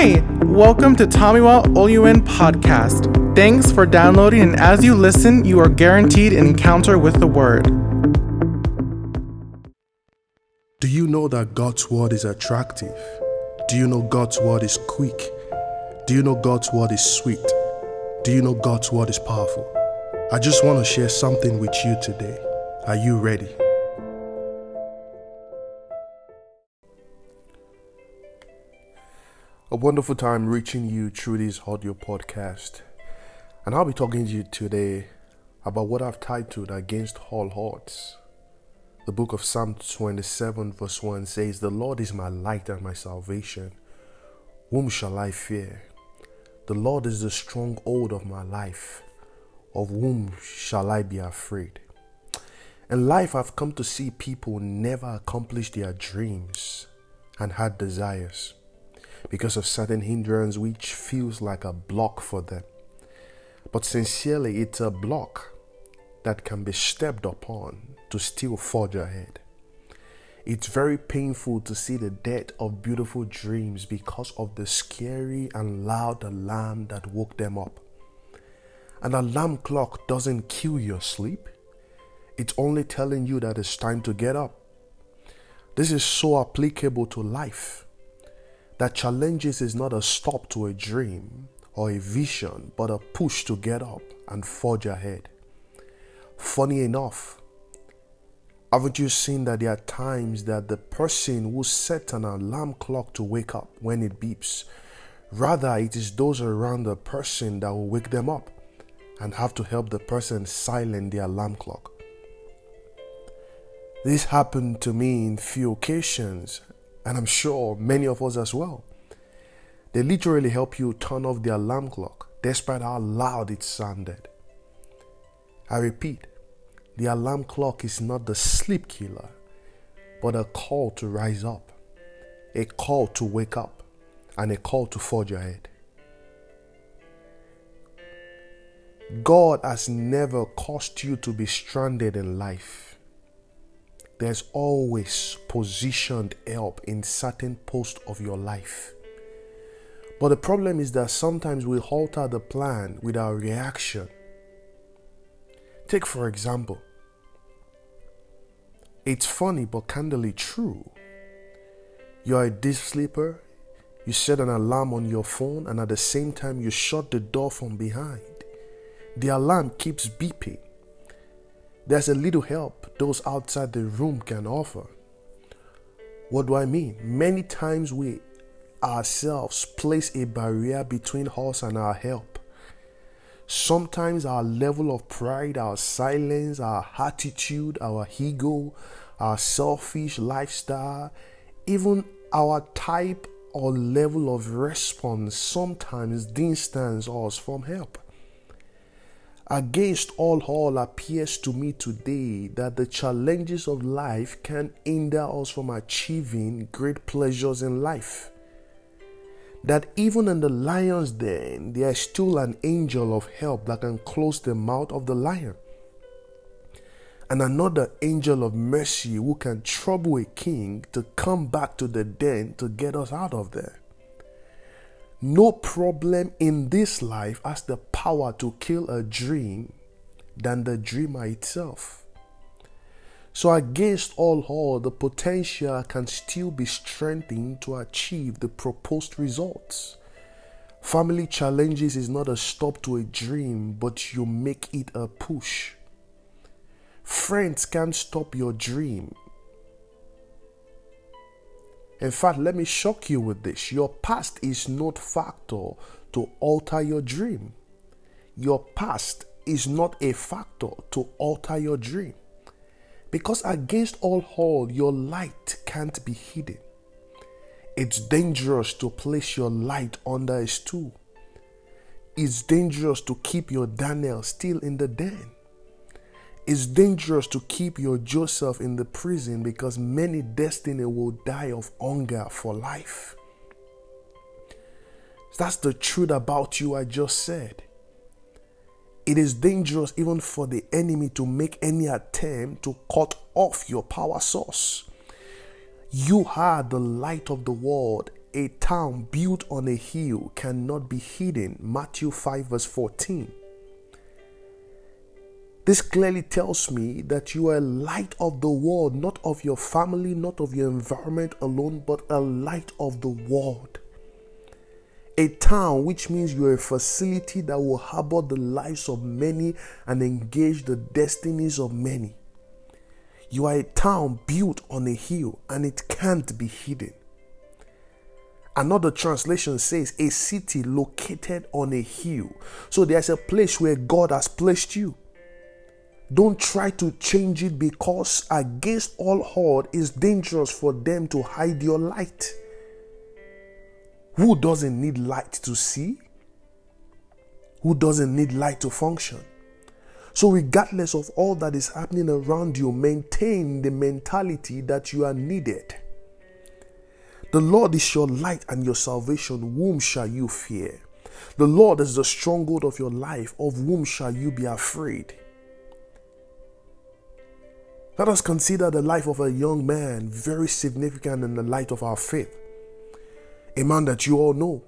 Hi, welcome to Tomiwa Oluen podcast. Thanks for downloading, and as you listen, you are guaranteed an encounter with the Word. Do you know that God's word is attractive? Do you know God's word is quick? Do you know God's word is sweet? Do you know God's word is powerful? I just want to share something with you today. Are you ready? A wonderful time reaching you through this audio podcast. And I'll be talking to you today about what I've titled Against All Odds. The book of Psalm 27, verse 1 says, The Lord is my light and my salvation. Whom shall I fear? The Lord is the stronghold of my life. Of whom shall I be afraid? In life, I've come to see people never accomplish their dreams and had desires because of certain hindrance which feels like a block for them. But sincerely, it's a block that can be stepped upon to still forge ahead. It's very painful to see the death of beautiful dreams because of the scary and loud alarm that woke them up. An alarm clock doesn't kill your sleep, it's only telling you that it's time to get up. This is so applicable to life that challenges is not a stop to a dream or a vision, but a push to get up and forge ahead. Funny enough, haven't you seen that there are times that the person who set an alarm clock to wake up when it beeps, rather it is those around the person that will wake them up and have to help the person silence the alarm clock. This happened to me in few occasions, and I'm sure many of us as well. They literally help you turn off the alarm clock despite how loud it sounded. I repeat, the alarm clock is not the sleep killer, but a call to rise up, a call to wake up, and a call to forge ahead. God has never caused you to be stranded in life. There's always positioned help in certain posts of your life. But the problem is that sometimes we alter the plan with our reaction. Take, for example, it's funny but candidly true. You're a deep sleeper, you set an alarm on your phone, and at the same time, you shut the door from behind. The alarm keeps beeping. There's a little help those outside the room can offer. What do I mean? Many times we ourselves place a barrier between us and our help. Sometimes our level of pride, our silence, our attitude, our ego, our selfish lifestyle, even our type or level of response sometimes distance us from help. Against all all appears to me today that the challenges of life can hinder us from achieving great pleasures in life that even in the lion's den, there is still an angel of help that can close the mouth of the lion. And another angel of mercy who can trouble a king to come back to the den to get us out of there. No problem in this life has the power to kill a dream than the dreamer itself. So, against all odds, the potential can still be strengthened to achieve the proposed results. Family challenges is not a stop to a dream, but you make it a push. Friends can't stop your dream. In fact, let me shock you with this. Your past is not a factor to alter your dream. Your past is not a factor to alter your dream. Because against all odds, your light can't be hidden. It's dangerous to place your light under a stool. It's dangerous to keep your Daniel still in the den. It's dangerous to keep your Joseph in the prison because many destiny will die of hunger for life. That's the truth about you I just said. It is dangerous even for the enemy to make any attempt to cut off your power source. You are the light of the world, a town built on a hill cannot be hidden. Matthew 5, verse 14. This clearly tells me that you are a light of the world, not of your family, not of your environment alone, but a light of the world. A town, which means you're a facility that will harbor the lives of many and engage the destinies of many. You are a town built on a hill and it can't be hidden. Another translation says a city located on a hill. So there's a place where God has placed you. Don't try to change it because against all odds it's dangerous for them to hide your light. Who doesn't need light to see? Who doesn't need light to function? So, regardless of all that is happening around you, maintain the mentality that you are needed. The Lord is your light and your salvation. Whom shall you fear? The Lord is the stronghold of your life. Of whom shall you be afraid? Let us consider the life of a young man, very significant in the light of our faith. A man that you all know.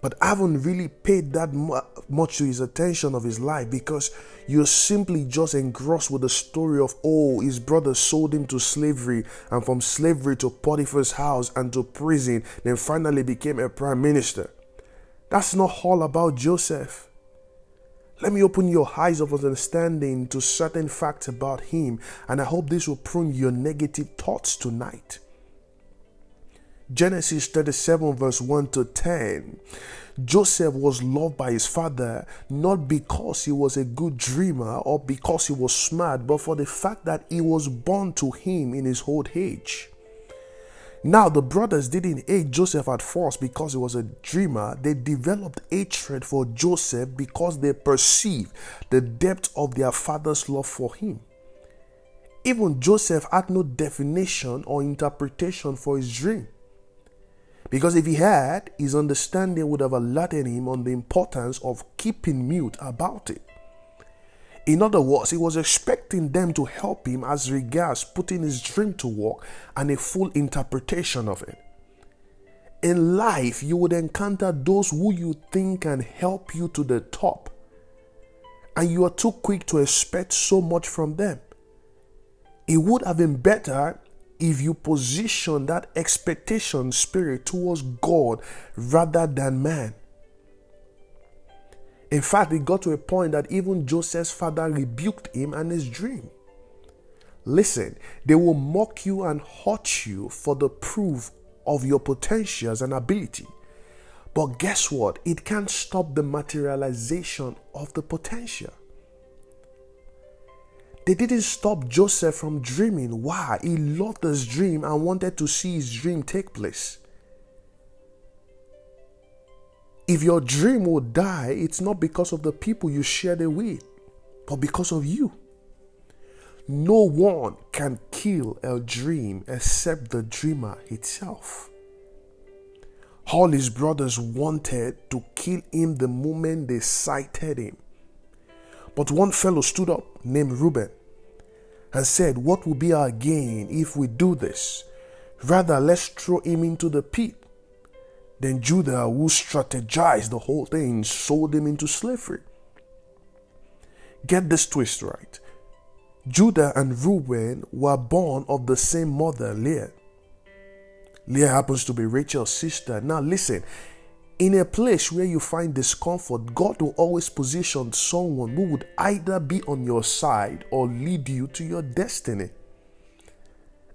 But haven't really paid that much to his attention of his life because you're simply just engrossed with the story of, oh, his brother sold him to slavery and from slavery to Potiphar's house and to prison, then finally became a prime minister. That's not all about Joseph. Let me open your eyes of understanding to certain facts about him, and I hope this will prune your negative thoughts tonight. Genesis 37, verse 1 to 10. Joseph was loved by his father not because he was a good dreamer or because he was smart, but for the fact that he was born to him in his old age. Now, the brothers didn't hate Joseph at first because he was a dreamer. They developed hatred for Joseph because they perceived the depth of their father's love for him. Even Joseph had no definition or interpretation for his dream. Because if he had, his understanding would have alerted him on the importance of keeping mute about it. In other words, he was expecting them to help him as regards putting his dream to work and a full interpretation of it. In life, you would encounter those who you think can help you to the top, and you are too quick to expect so much from them. It would have been better if you position that expectation spirit towards God rather than man. In fact, it got to a point that even Joseph's father rebuked him and his dream. Listen, they will mock you and hurt you for the proof of your potentials and ability. But guess what? It can't stop the materialization of the potential. They didn't stop Joseph from dreaming. Why? He loved his dream and wanted to see his dream take place. If your dream will die, it's not because of the people you shared it with, but because of you. No one can kill a dream except the dreamer itself. All his brothers wanted to kill him the moment they sighted him. But one fellow stood up named Reuben and said, What will be our gain if we do this? Rather, let's throw him into the pit then Judah, who strategized the whole thing, sold him into slavery. Get this twist right. Judah and Reuben were born of the same mother, Leah. Leah happens to be Rachel's sister. Now, listen, in a place where you find discomfort, God will always position someone who would either be on your side or lead you to your destiny.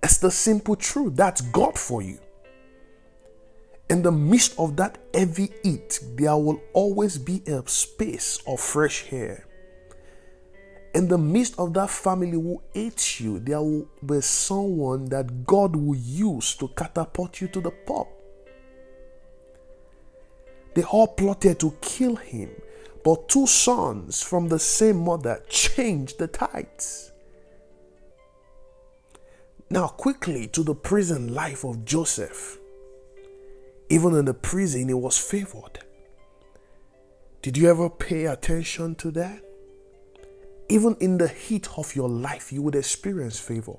It's the simple truth. That's God for you. In the midst of that heavy heat, there will always be a space of fresh air. In the midst of that family who hates you, there will be someone that God will use to catapult you to the top. They all plotted to kill him, but two sons from the same mother changed the tides. Now, quickly to the prison life of Joseph. Even in the prison, he was favored. Did you ever pay attention to that? Even in the heat of your life, you would experience favor.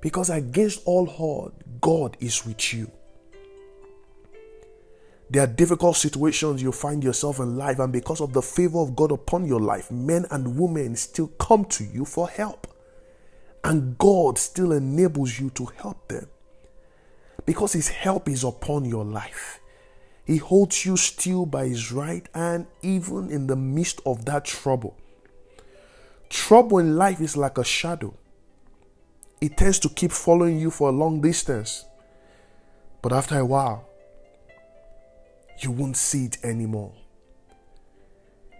Because against all odds, God is with you. There are difficult situations you find yourself in life, and because of the favor of God upon your life, men and women still come to you for help. And God still enables you to help them because His help is upon your life. He holds you still by His right hand, even in the midst of that trouble. Trouble in life is like a shadow, it tends to keep following you for a long distance. But after a while, you won't see it anymore.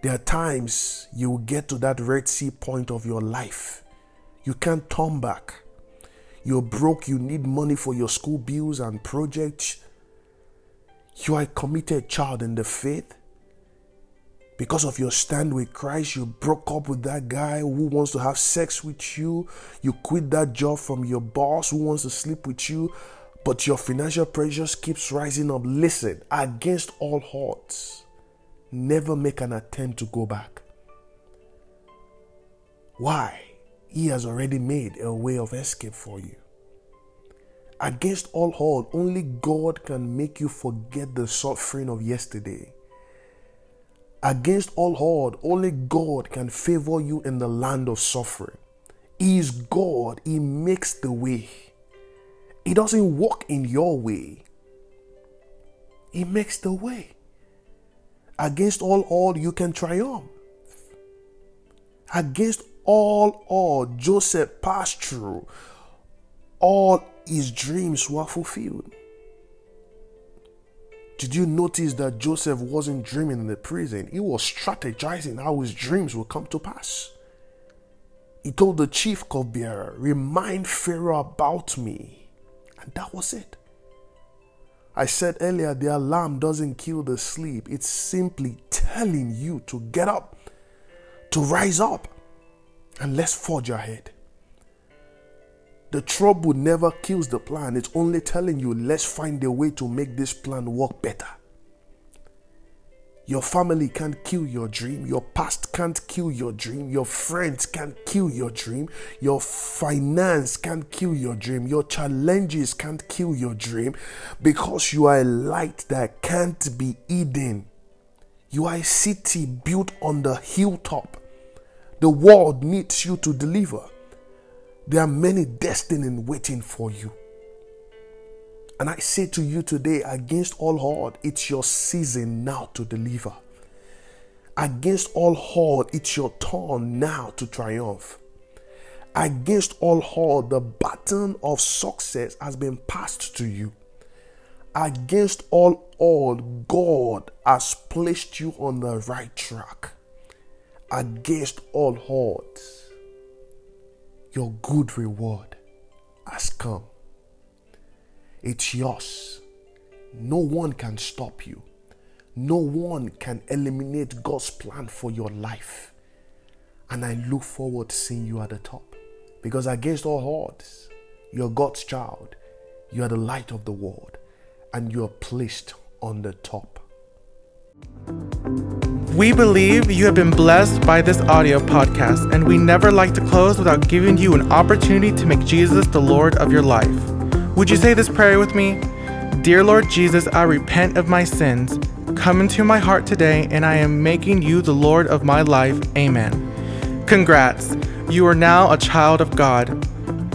There are times you will get to that Red Sea point of your life. You can't turn back. You're broke, you need money for your school bills and projects. You are a committed child in the faith. Because of your stand with Christ, you broke up with that guy who wants to have sex with you. You quit that job from your boss who wants to sleep with you, but your financial pressures keeps rising up. Listen, against all odds, never make an attempt to go back. Why? He has already made a way of escape for you. Against all odds, only God can make you forget the suffering of yesterday. Against all odds, only God can favor you in the land of suffering. He is God, He makes the way. He doesn't walk in your way, He makes the way. Against all odds, you can triumph. Against all all Joseph passed through. All his dreams were fulfilled. Did you notice that Joseph wasn't dreaming in the prison? He was strategizing how his dreams would come to pass. He told the chief cupbearer, Remind Pharaoh about me. And that was it. I said earlier, the alarm doesn't kill the sleep. It's simply telling you to get up, to rise up, and let's forge ahead. The trouble never kills the plan. It's only telling you, let's find a way to make this plan work better. Your family can't kill your dream. Your past can't kill your dream. Your friends can't kill your dream. Your finance can't kill your dream. Your challenges can't kill your dream because you are a light that can't be hidden. You are a city built on the hilltop. The world needs you to deliver. There are many destinies waiting for you. And I say to you today, against all odds, it's your season now to deliver. Against all odds, it's your turn now to triumph. Against all odds, the baton of success has been passed to you. Against all odds, God has placed you on the right track. Against all odds, your good reward has come. It's yours. No one can stop you. No one can eliminate God's plan for your life. And I look forward to seeing you at the top. Because against all odds, you're God's child. You are the light of the world. And you are placed on the top. We believe you have been blessed by this audio podcast, and we never like to close without giving you an opportunity to make Jesus the Lord of your life. Would you say this prayer with me? Dear Lord Jesus, I repent of my sins. Come into my heart today, and I am making you the Lord of my life. Amen. Congrats, you are now a child of God.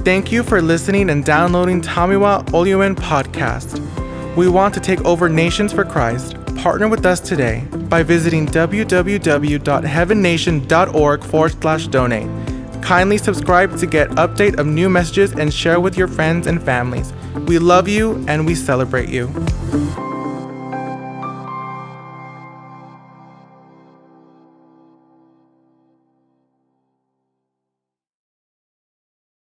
Thank you for listening and downloading Tomiwa Oluen podcast. We want to take over nations for Christ. Partner with us today by visiting www.heavennation.org forward slash donate. Kindly subscribe to get update of new messages and share with your friends and families. We love you and we celebrate you.